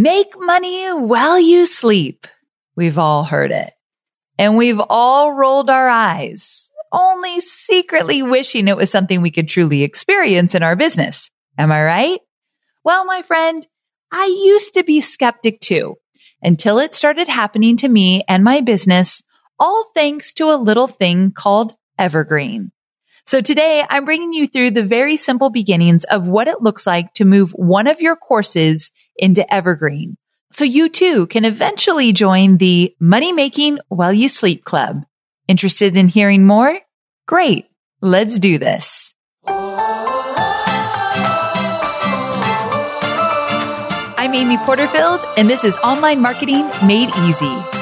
Make money while you sleep. We've all heard it. And we've all rolled our eyes, only secretly wishing it was something we could truly experience in our business. Am I right? Well, my friend, I used to be skeptic too until it started happening to me and my business, all thanks to a little thing called Evergreen. So today I'm bringing you through the very simple beginnings of what it looks like to move one of your courses into Evergreen. So you too can eventually join the money making while you sleep club. Interested in hearing more? Great. Let's do this. I'm Amy Porterfield and this is online marketing made easy.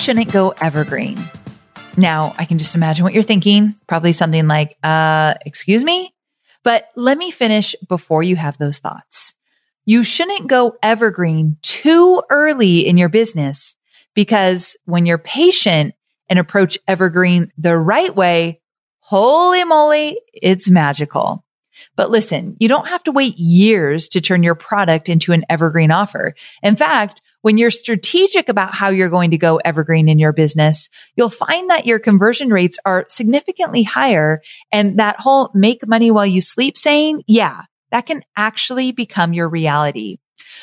Shouldn't go evergreen. Now, I can just imagine what you're thinking. Probably something like, uh, excuse me? But let me finish before you have those thoughts. You shouldn't go evergreen too early in your business because when you're patient and approach evergreen the right way, holy moly, it's magical. But listen, you don't have to wait years to turn your product into an evergreen offer. In fact, when you're strategic about how you're going to go evergreen in your business, you'll find that your conversion rates are significantly higher. And that whole make money while you sleep saying, yeah, that can actually become your reality.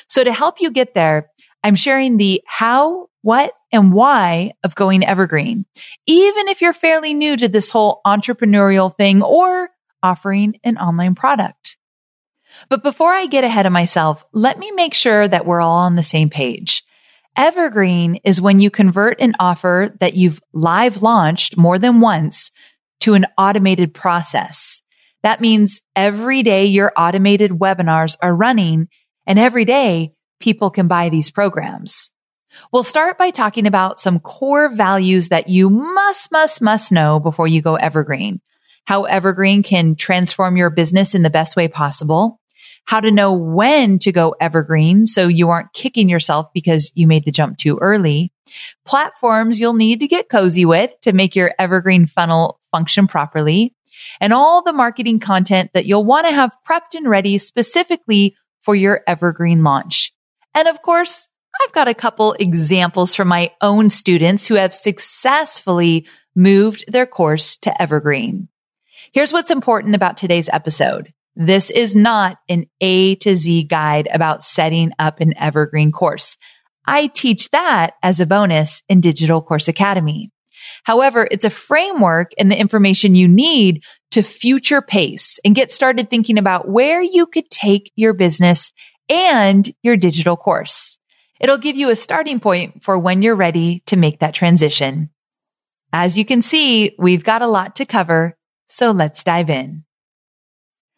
So to help you get there, I'm sharing the how, what, and why of going evergreen. Even if you're fairly new to this whole entrepreneurial thing or offering an online product. But before I get ahead of myself, let me make sure that we're all on the same page. Evergreen is when you convert an offer that you've live launched more than once to an automated process. That means every day your automated webinars are running and every day people can buy these programs. We'll start by talking about some core values that you must, must, must know before you go evergreen. How evergreen can transform your business in the best way possible how to know when to go evergreen so you aren't kicking yourself because you made the jump too early. Platforms you'll need to get cozy with to make your evergreen funnel function properly and all the marketing content that you'll want to have prepped and ready specifically for your evergreen launch. And of course, I've got a couple examples from my own students who have successfully moved their course to evergreen. Here's what's important about today's episode. This is not an A to Z guide about setting up an evergreen course. I teach that as a bonus in Digital Course Academy. However, it's a framework and the information you need to future pace and get started thinking about where you could take your business and your digital course. It'll give you a starting point for when you're ready to make that transition. As you can see, we've got a lot to cover, so let's dive in.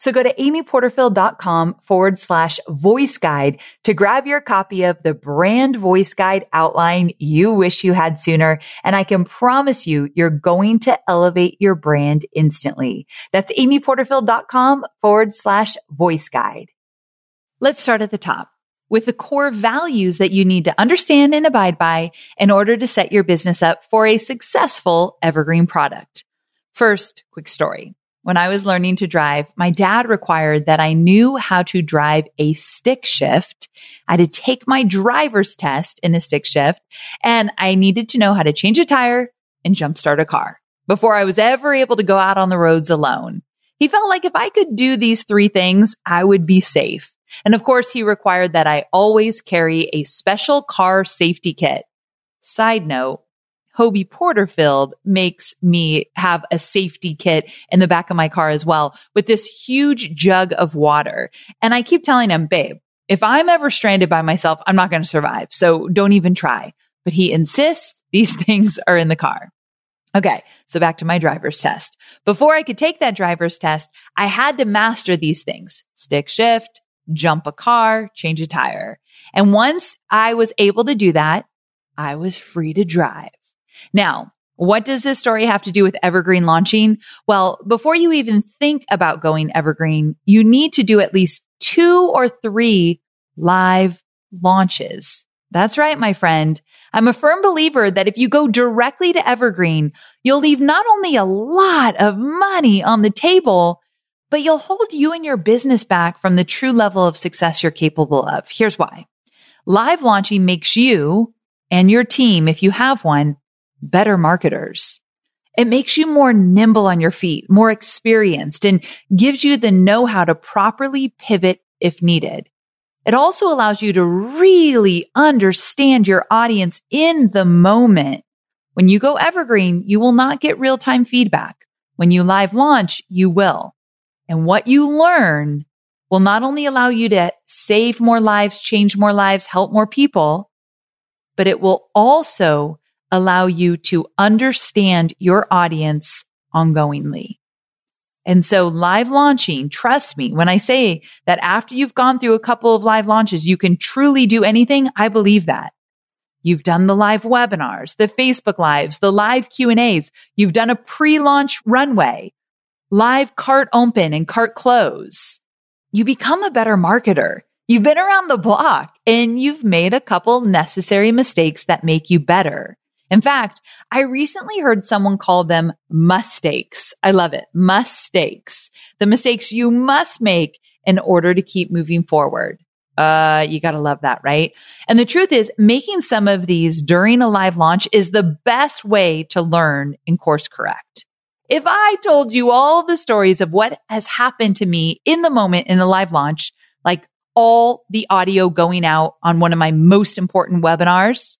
So go to amyporterfield.com forward slash voice guide to grab your copy of the brand voice guide outline you wish you had sooner. And I can promise you, you're going to elevate your brand instantly. That's amyporterfield.com forward slash voice guide. Let's start at the top with the core values that you need to understand and abide by in order to set your business up for a successful evergreen product. First, quick story. When I was learning to drive, my dad required that I knew how to drive a stick shift. I had to take my driver's test in a stick shift and I needed to know how to change a tire and jumpstart a car before I was ever able to go out on the roads alone. He felt like if I could do these three things, I would be safe. And of course, he required that I always carry a special car safety kit. Side note, Hobie Porterfield makes me have a safety kit in the back of my car as well with this huge jug of water. And I keep telling him, babe, if I'm ever stranded by myself, I'm not going to survive. So don't even try. But he insists these things are in the car. Okay. So back to my driver's test. Before I could take that driver's test, I had to master these things, stick shift, jump a car, change a tire. And once I was able to do that, I was free to drive. Now, what does this story have to do with evergreen launching? Well, before you even think about going evergreen, you need to do at least two or three live launches. That's right, my friend. I'm a firm believer that if you go directly to evergreen, you'll leave not only a lot of money on the table, but you'll hold you and your business back from the true level of success you're capable of. Here's why. Live launching makes you and your team, if you have one, better marketers. It makes you more nimble on your feet, more experienced, and gives you the know how to properly pivot if needed. It also allows you to really understand your audience in the moment. When you go evergreen, you will not get real time feedback. When you live launch, you will. And what you learn will not only allow you to save more lives, change more lives, help more people, but it will also allow you to understand your audience ongoingly. And so live launching, trust me, when I say that after you've gone through a couple of live launches, you can truly do anything. I believe that. You've done the live webinars, the Facebook lives, the live Q and A's. You've done a pre-launch runway, live cart open and cart close. You become a better marketer. You've been around the block and you've made a couple necessary mistakes that make you better. In fact, I recently heard someone call them mistakes. I love it. Mistakes. The mistakes you must make in order to keep moving forward. Uh, you gotta love that, right? And the truth is making some of these during a live launch is the best way to learn and course correct. If I told you all the stories of what has happened to me in the moment in a live launch, like all the audio going out on one of my most important webinars,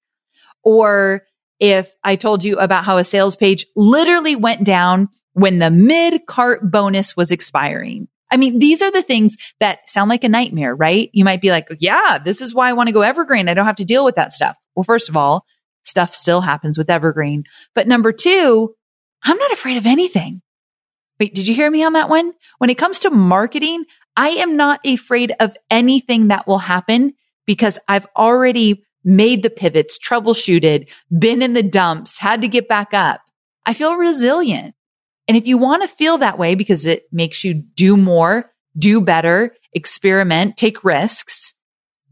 or if I told you about how a sales page literally went down when the mid cart bonus was expiring. I mean, these are the things that sound like a nightmare, right? You might be like, yeah, this is why I want to go evergreen. I don't have to deal with that stuff. Well, first of all, stuff still happens with evergreen. But number two, I'm not afraid of anything. Wait, did you hear me on that one? When it comes to marketing, I am not afraid of anything that will happen because I've already made the pivots, troubleshooted, been in the dumps, had to get back up. I feel resilient. And if you want to feel that way because it makes you do more, do better, experiment, take risks,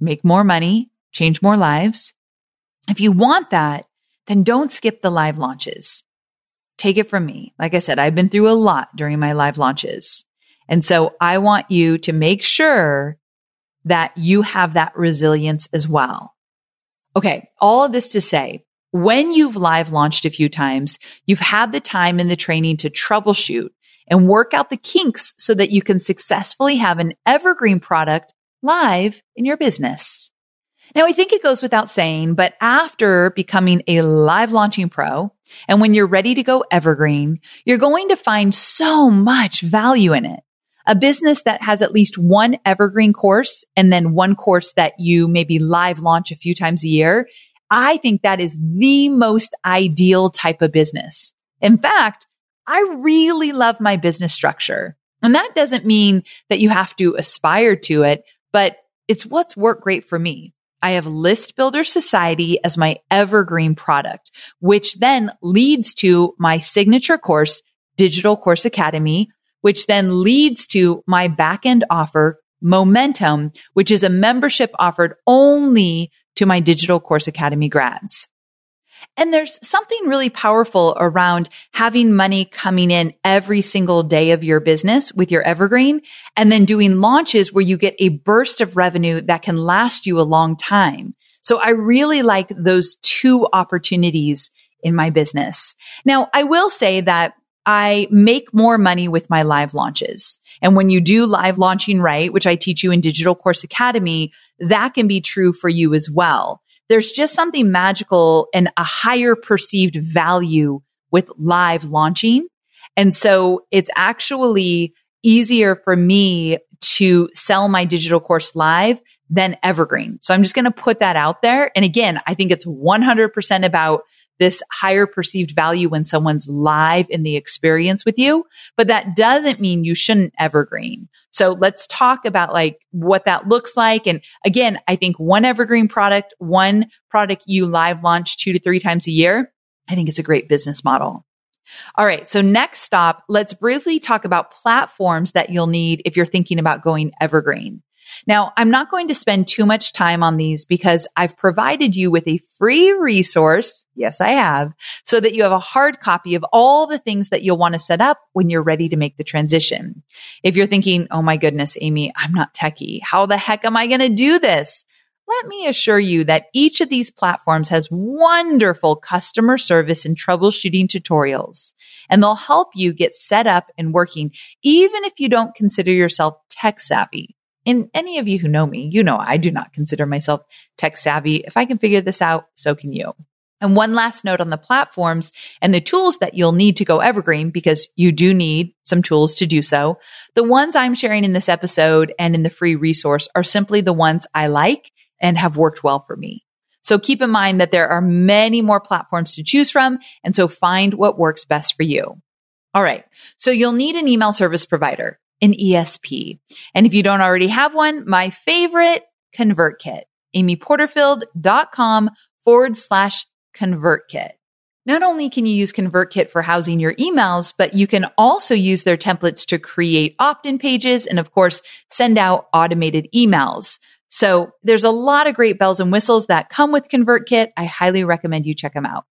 make more money, change more lives. If you want that, then don't skip the live launches. Take it from me. Like I said, I've been through a lot during my live launches. And so I want you to make sure that you have that resilience as well. Okay. All of this to say, when you've live launched a few times, you've had the time in the training to troubleshoot and work out the kinks so that you can successfully have an evergreen product live in your business. Now, I think it goes without saying, but after becoming a live launching pro and when you're ready to go evergreen, you're going to find so much value in it a business that has at least one evergreen course and then one course that you maybe live launch a few times a year. I think that is the most ideal type of business. In fact, I really love my business structure. And that doesn't mean that you have to aspire to it, but it's what's worked great for me. I have List Builder Society as my evergreen product, which then leads to my signature course, Digital Course Academy, which then leads to my back end offer, Momentum, which is a membership offered only to my Digital Course Academy grads. And there's something really powerful around having money coming in every single day of your business with your evergreen and then doing launches where you get a burst of revenue that can last you a long time. So I really like those two opportunities in my business. Now, I will say that I make more money with my live launches. And when you do live launching right, which I teach you in Digital Course Academy, that can be true for you as well. There's just something magical and a higher perceived value with live launching. And so it's actually easier for me to sell my digital course live than evergreen. So I'm just going to put that out there. And again, I think it's 100% about this higher perceived value when someone's live in the experience with you. But that doesn't mean you shouldn't evergreen. So let's talk about like what that looks like. And again, I think one evergreen product, one product you live launch two to three times a year. I think it's a great business model. All right. So next stop, let's briefly talk about platforms that you'll need if you're thinking about going evergreen. Now, I'm not going to spend too much time on these because I've provided you with a free resource. Yes, I have so that you have a hard copy of all the things that you'll want to set up when you're ready to make the transition. If you're thinking, Oh my goodness, Amy, I'm not techie. How the heck am I going to do this? Let me assure you that each of these platforms has wonderful customer service and troubleshooting tutorials, and they'll help you get set up and working, even if you don't consider yourself tech savvy. And any of you who know me, you know I do not consider myself tech savvy. If I can figure this out, so can you. And one last note on the platforms and the tools that you'll need to go evergreen because you do need some tools to do so. The ones I'm sharing in this episode and in the free resource are simply the ones I like and have worked well for me. So keep in mind that there are many more platforms to choose from. And so find what works best for you. All right. So you'll need an email service provider an ESP. And if you don't already have one, my favorite ConvertKit, amyporterfield.com forward slash ConvertKit. Not only can you use ConvertKit for housing your emails, but you can also use their templates to create opt-in pages and of course, send out automated emails. So there's a lot of great bells and whistles that come with ConvertKit. I highly recommend you check them out.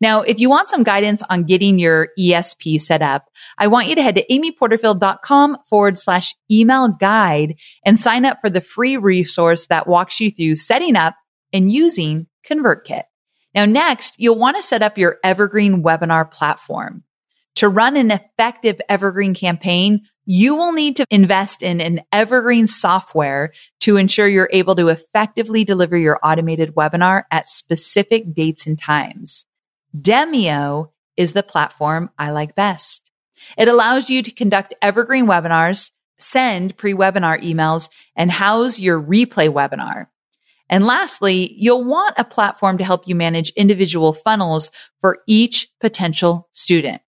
Now, if you want some guidance on getting your ESP set up, I want you to head to amyporterfield.com forward slash email guide and sign up for the free resource that walks you through setting up and using ConvertKit. Now, next, you'll want to set up your evergreen webinar platform. To run an effective evergreen campaign, you will need to invest in an evergreen software to ensure you're able to effectively deliver your automated webinar at specific dates and times. Demio is the platform I like best. It allows you to conduct evergreen webinars, send pre-webinar emails, and house your replay webinar. And lastly, you'll want a platform to help you manage individual funnels for each potential student.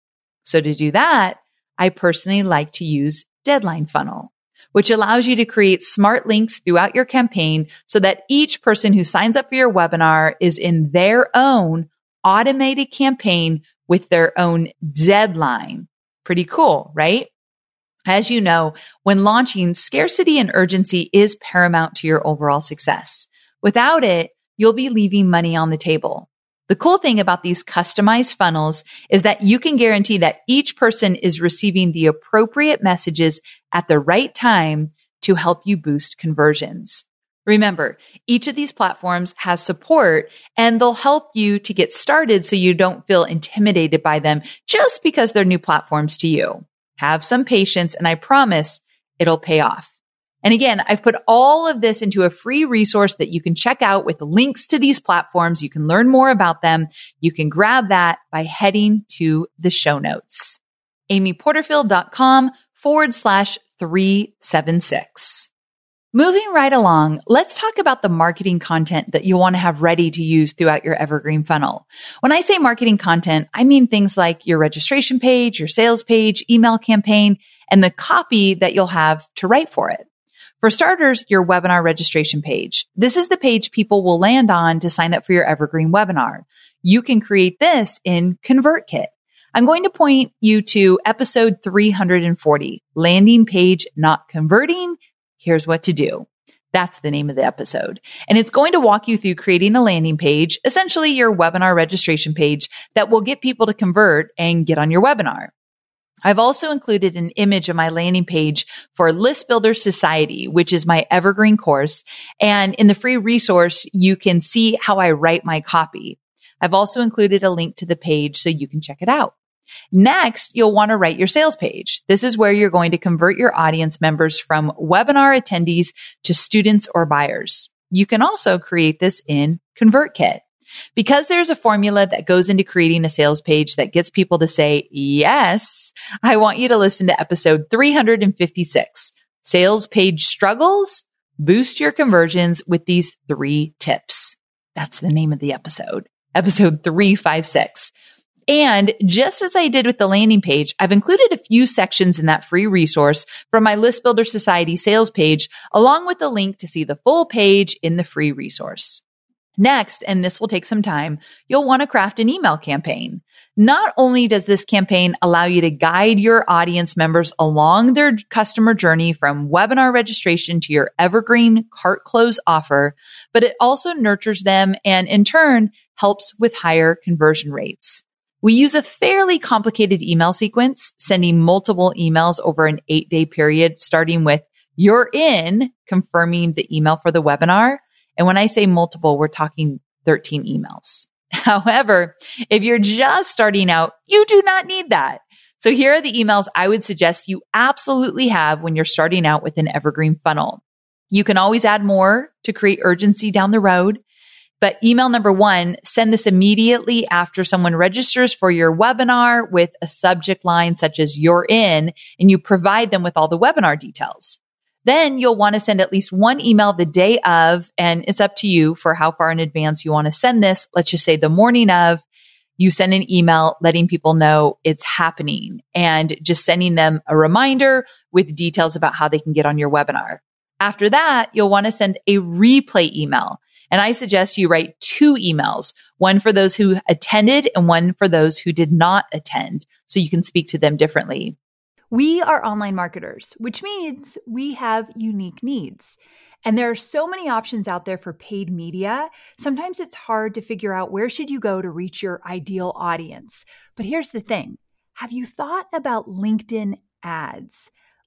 So to do that, I personally like to use Deadline Funnel, which allows you to create smart links throughout your campaign so that each person who signs up for your webinar is in their own automated campaign with their own deadline. Pretty cool, right? As you know, when launching, scarcity and urgency is paramount to your overall success. Without it, you'll be leaving money on the table. The cool thing about these customized funnels is that you can guarantee that each person is receiving the appropriate messages at the right time to help you boost conversions. Remember, each of these platforms has support and they'll help you to get started so you don't feel intimidated by them just because they're new platforms to you. Have some patience and I promise it'll pay off. And again, I've put all of this into a free resource that you can check out with links to these platforms. You can learn more about them. You can grab that by heading to the show notes. amyporterfield.com forward slash 376. Moving right along, let's talk about the marketing content that you want to have ready to use throughout your evergreen funnel. When I say marketing content, I mean things like your registration page, your sales page, email campaign, and the copy that you'll have to write for it. For starters, your webinar registration page. This is the page people will land on to sign up for your evergreen webinar. You can create this in ConvertKit. I'm going to point you to episode 340, landing page not converting here's what to do. That's the name of the episode. And it's going to walk you through creating a landing page, essentially your webinar registration page that will get people to convert and get on your webinar. I've also included an image of my landing page for List Builder Society, which is my evergreen course. And in the free resource, you can see how I write my copy. I've also included a link to the page so you can check it out. Next, you'll want to write your sales page. This is where you're going to convert your audience members from webinar attendees to students or buyers. You can also create this in ConvertKit. Because there's a formula that goes into creating a sales page that gets people to say yes, I want you to listen to episode 356, sales page struggles, boost your conversions with these three tips. That's the name of the episode, episode 356. And just as I did with the landing page, I've included a few sections in that free resource from my List Builder Society sales page, along with the link to see the full page in the free resource. Next, and this will take some time, you'll want to craft an email campaign. Not only does this campaign allow you to guide your audience members along their customer journey from webinar registration to your evergreen cart close offer, but it also nurtures them and in turn helps with higher conversion rates. We use a fairly complicated email sequence, sending multiple emails over an eight day period, starting with you're in, confirming the email for the webinar. And when I say multiple, we're talking 13 emails. However, if you're just starting out, you do not need that. So here are the emails I would suggest you absolutely have when you're starting out with an evergreen funnel. You can always add more to create urgency down the road. But email number one, send this immediately after someone registers for your webinar with a subject line such as you're in and you provide them with all the webinar details. Then you'll want to send at least one email the day of, and it's up to you for how far in advance you want to send this. Let's just say the morning of, you send an email letting people know it's happening and just sending them a reminder with details about how they can get on your webinar. After that, you'll want to send a replay email. And I suggest you write two emails, one for those who attended and one for those who did not attend. So you can speak to them differently. We are online marketers, which means we have unique needs. And there are so many options out there for paid media. Sometimes it's hard to figure out where should you go to reach your ideal audience. But here's the thing. Have you thought about LinkedIn ads?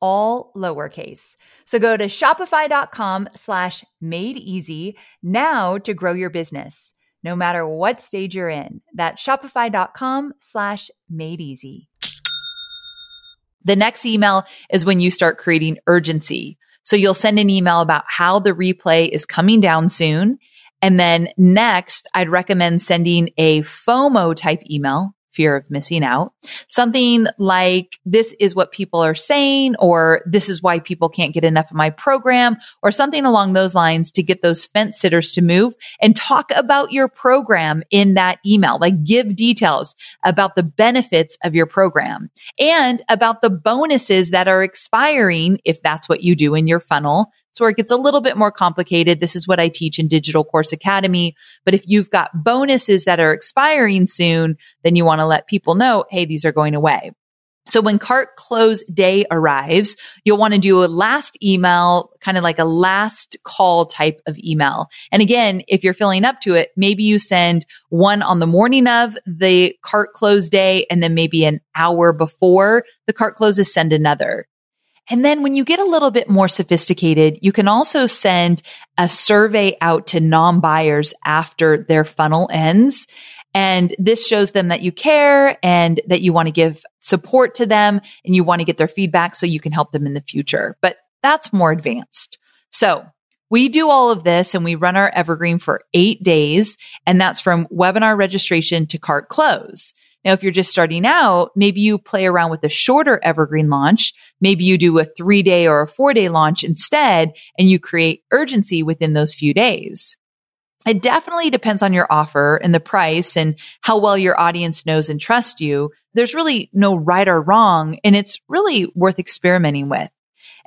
all lowercase. So go to shopify.com slash made easy now to grow your business, no matter what stage you're in. That's shopify.com slash made easy. The next email is when you start creating urgency. So you'll send an email about how the replay is coming down soon And then next, I'd recommend sending a FOMO type email fear of missing out. Something like this is what people are saying, or this is why people can't get enough of my program, or something along those lines to get those fence sitters to move and talk about your program in that email. Like give details about the benefits of your program and about the bonuses that are expiring if that's what you do in your funnel it gets a little bit more complicated. This is what I teach in Digital Course Academy. But if you've got bonuses that are expiring soon, then you want to let people know, hey, these are going away. So when cart close day arrives, you'll want to do a last email, kind of like a last call type of email. And again, if you're filling up to it, maybe you send one on the morning of the cart close day and then maybe an hour before the cart closes, send another. And then when you get a little bit more sophisticated, you can also send a survey out to non-buyers after their funnel ends. And this shows them that you care and that you want to give support to them and you want to get their feedback so you can help them in the future. But that's more advanced. So we do all of this and we run our evergreen for eight days. And that's from webinar registration to cart close. Now, if you're just starting out, maybe you play around with a shorter evergreen launch. Maybe you do a three day or a four day launch instead, and you create urgency within those few days. It definitely depends on your offer and the price and how well your audience knows and trusts you. There's really no right or wrong, and it's really worth experimenting with.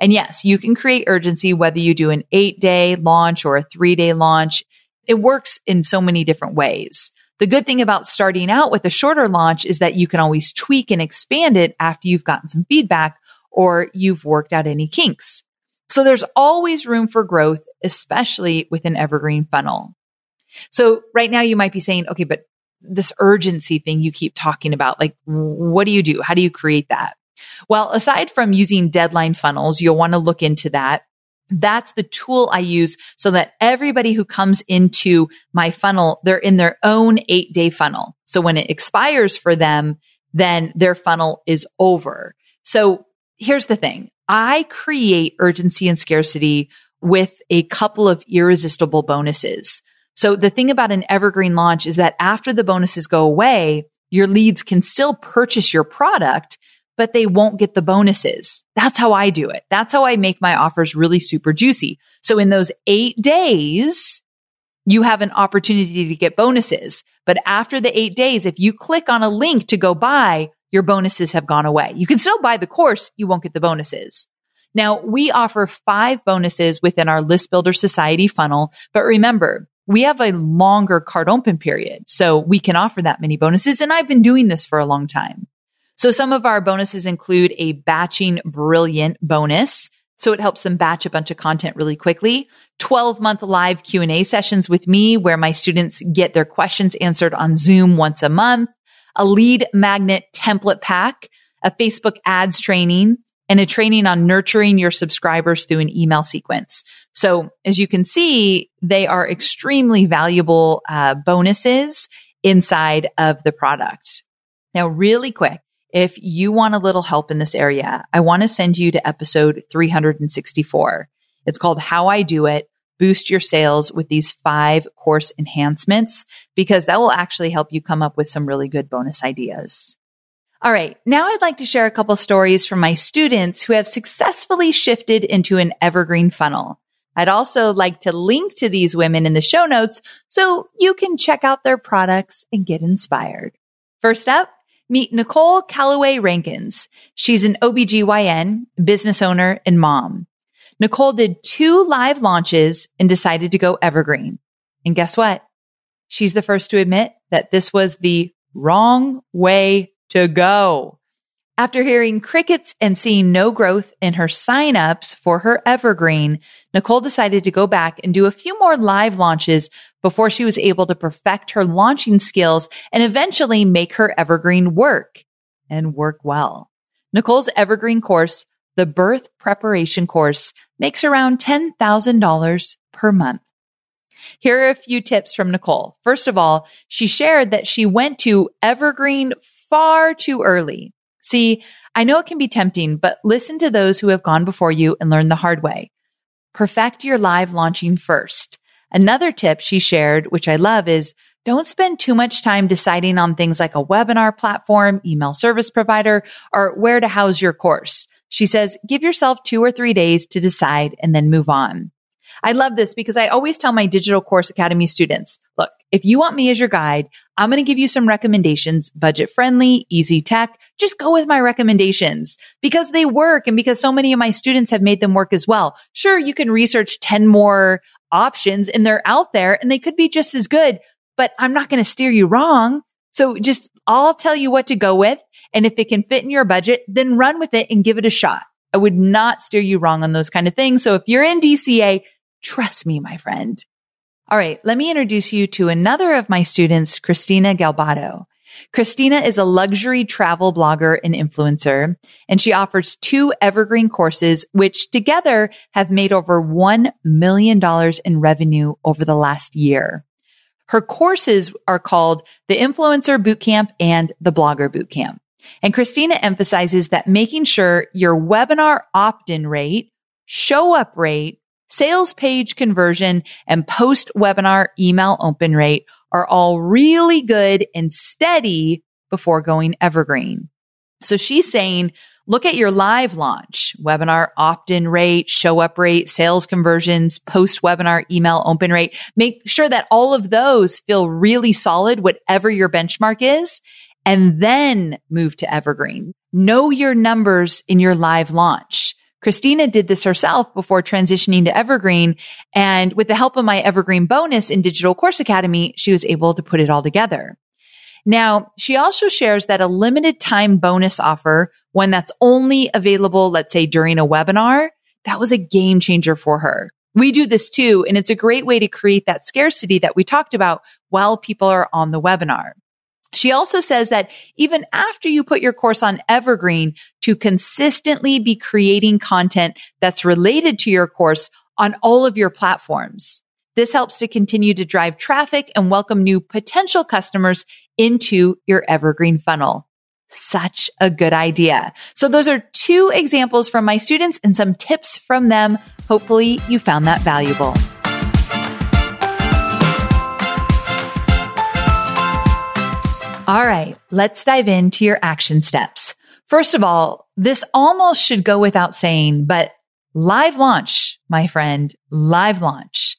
And yes, you can create urgency whether you do an eight day launch or a three day launch. It works in so many different ways. The good thing about starting out with a shorter launch is that you can always tweak and expand it after you've gotten some feedback or you've worked out any kinks. So there's always room for growth, especially with an evergreen funnel. So right now you might be saying, okay, but this urgency thing you keep talking about, like what do you do? How do you create that? Well, aside from using deadline funnels, you'll want to look into that. That's the tool I use so that everybody who comes into my funnel, they're in their own eight day funnel. So when it expires for them, then their funnel is over. So here's the thing. I create urgency and scarcity with a couple of irresistible bonuses. So the thing about an evergreen launch is that after the bonuses go away, your leads can still purchase your product but they won't get the bonuses. That's how I do it. That's how I make my offers really super juicy. So in those eight days, you have an opportunity to get bonuses. But after the eight days, if you click on a link to go buy, your bonuses have gone away. You can still buy the course. You won't get the bonuses. Now we offer five bonuses within our list builder society funnel. But remember, we have a longer cart open period. So we can offer that many bonuses. And I've been doing this for a long time. So some of our bonuses include a batching brilliant bonus. So it helps them batch a bunch of content really quickly. 12 month live Q&A sessions with me where my students get their questions answered on Zoom once a month, a lead magnet template pack, a Facebook ads training, and a training on nurturing your subscribers through an email sequence. So as you can see, they are extremely valuable uh, bonuses inside of the product. Now, really quick, if you want a little help in this area, I want to send you to episode 364. It's called How I Do It. Boost your sales with these five course enhancements because that will actually help you come up with some really good bonus ideas. All right. Now I'd like to share a couple stories from my students who have successfully shifted into an evergreen funnel. I'd also like to link to these women in the show notes so you can check out their products and get inspired. First up, Meet Nicole Calloway Rankins. She's an OBGYN, business owner, and mom. Nicole did two live launches and decided to go evergreen. And guess what? She's the first to admit that this was the wrong way to go. After hearing crickets and seeing no growth in her signups for her evergreen, Nicole decided to go back and do a few more live launches before she was able to perfect her launching skills and eventually make her evergreen work and work well. Nicole's evergreen course, the birth preparation course, makes around $10,000 per month. Here are a few tips from Nicole. First of all, she shared that she went to evergreen far too early. See, I know it can be tempting, but listen to those who have gone before you and learn the hard way. Perfect your live launching first. Another tip she shared, which I love is don't spend too much time deciding on things like a webinar platform, email service provider, or where to house your course. She says, give yourself two or three days to decide and then move on. I love this because I always tell my digital course academy students, look, if you want me as your guide, I'm going to give you some recommendations, budget friendly, easy tech. Just go with my recommendations because they work and because so many of my students have made them work as well. Sure, you can research 10 more options and they're out there and they could be just as good, but I'm not going to steer you wrong. So just I'll tell you what to go with. And if it can fit in your budget, then run with it and give it a shot. I would not steer you wrong on those kind of things. So if you're in DCA, trust me, my friend. All right. Let me introduce you to another of my students, Christina Galbato. Christina is a luxury travel blogger and influencer, and she offers two evergreen courses, which together have made over $1 million in revenue over the last year. Her courses are called the Influencer Bootcamp and the Blogger Bootcamp. And Christina emphasizes that making sure your webinar opt-in rate, show up rate, sales page conversion, and post webinar email open rate are all really good and steady before going evergreen. So she's saying, look at your live launch, webinar opt-in rate, show up rate, sales conversions, post webinar email open rate. Make sure that all of those feel really solid, whatever your benchmark is, and then move to evergreen. Know your numbers in your live launch. Christina did this herself before transitioning to Evergreen. And with the help of my Evergreen bonus in Digital Course Academy, she was able to put it all together. Now, she also shares that a limited time bonus offer, one that's only available, let's say during a webinar, that was a game changer for her. We do this too, and it's a great way to create that scarcity that we talked about while people are on the webinar. She also says that even after you put your course on Evergreen to consistently be creating content that's related to your course on all of your platforms. This helps to continue to drive traffic and welcome new potential customers into your evergreen funnel. Such a good idea. So those are two examples from my students and some tips from them. Hopefully you found that valuable. All right, let's dive into your action steps. First of all, this almost should go without saying, but live launch, my friend, live launch.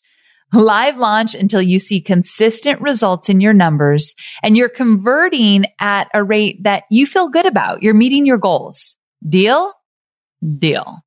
Live launch until you see consistent results in your numbers and you're converting at a rate that you feel good about. You're meeting your goals. Deal? Deal.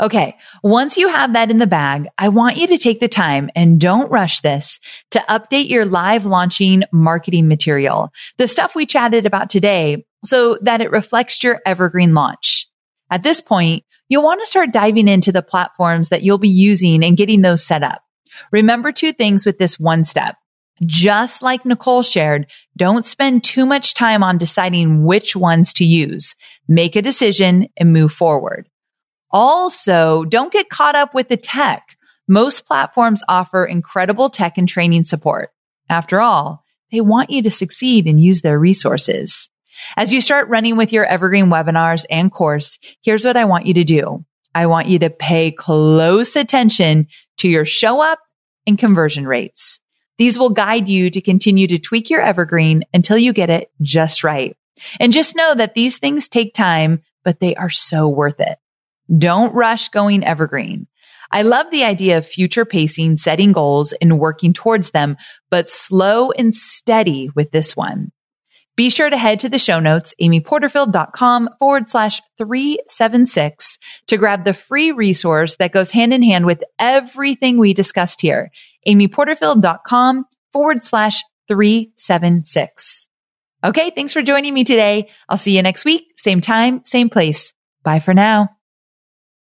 Okay. Once you have that in the bag, I want you to take the time and don't rush this to update your live launching marketing material, the stuff we chatted about today so that it reflects your evergreen launch. At this point, you'll want to start diving into the platforms that you'll be using and getting those set up. Remember two things with this one step. Just like Nicole shared, don't spend too much time on deciding which ones to use. Make a decision and move forward. Also, don't get caught up with the tech. Most platforms offer incredible tech and training support. After all, they want you to succeed and use their resources. As you start running with your evergreen webinars and course, here's what I want you to do. I want you to pay close attention to your show up and conversion rates. These will guide you to continue to tweak your evergreen until you get it just right. And just know that these things take time, but they are so worth it. Don't rush going evergreen. I love the idea of future pacing, setting goals and working towards them, but slow and steady with this one. Be sure to head to the show notes, amyporterfield.com forward slash 376 to grab the free resource that goes hand in hand with everything we discussed here. amyporterfield.com forward slash 376. Okay. Thanks for joining me today. I'll see you next week. Same time, same place. Bye for now.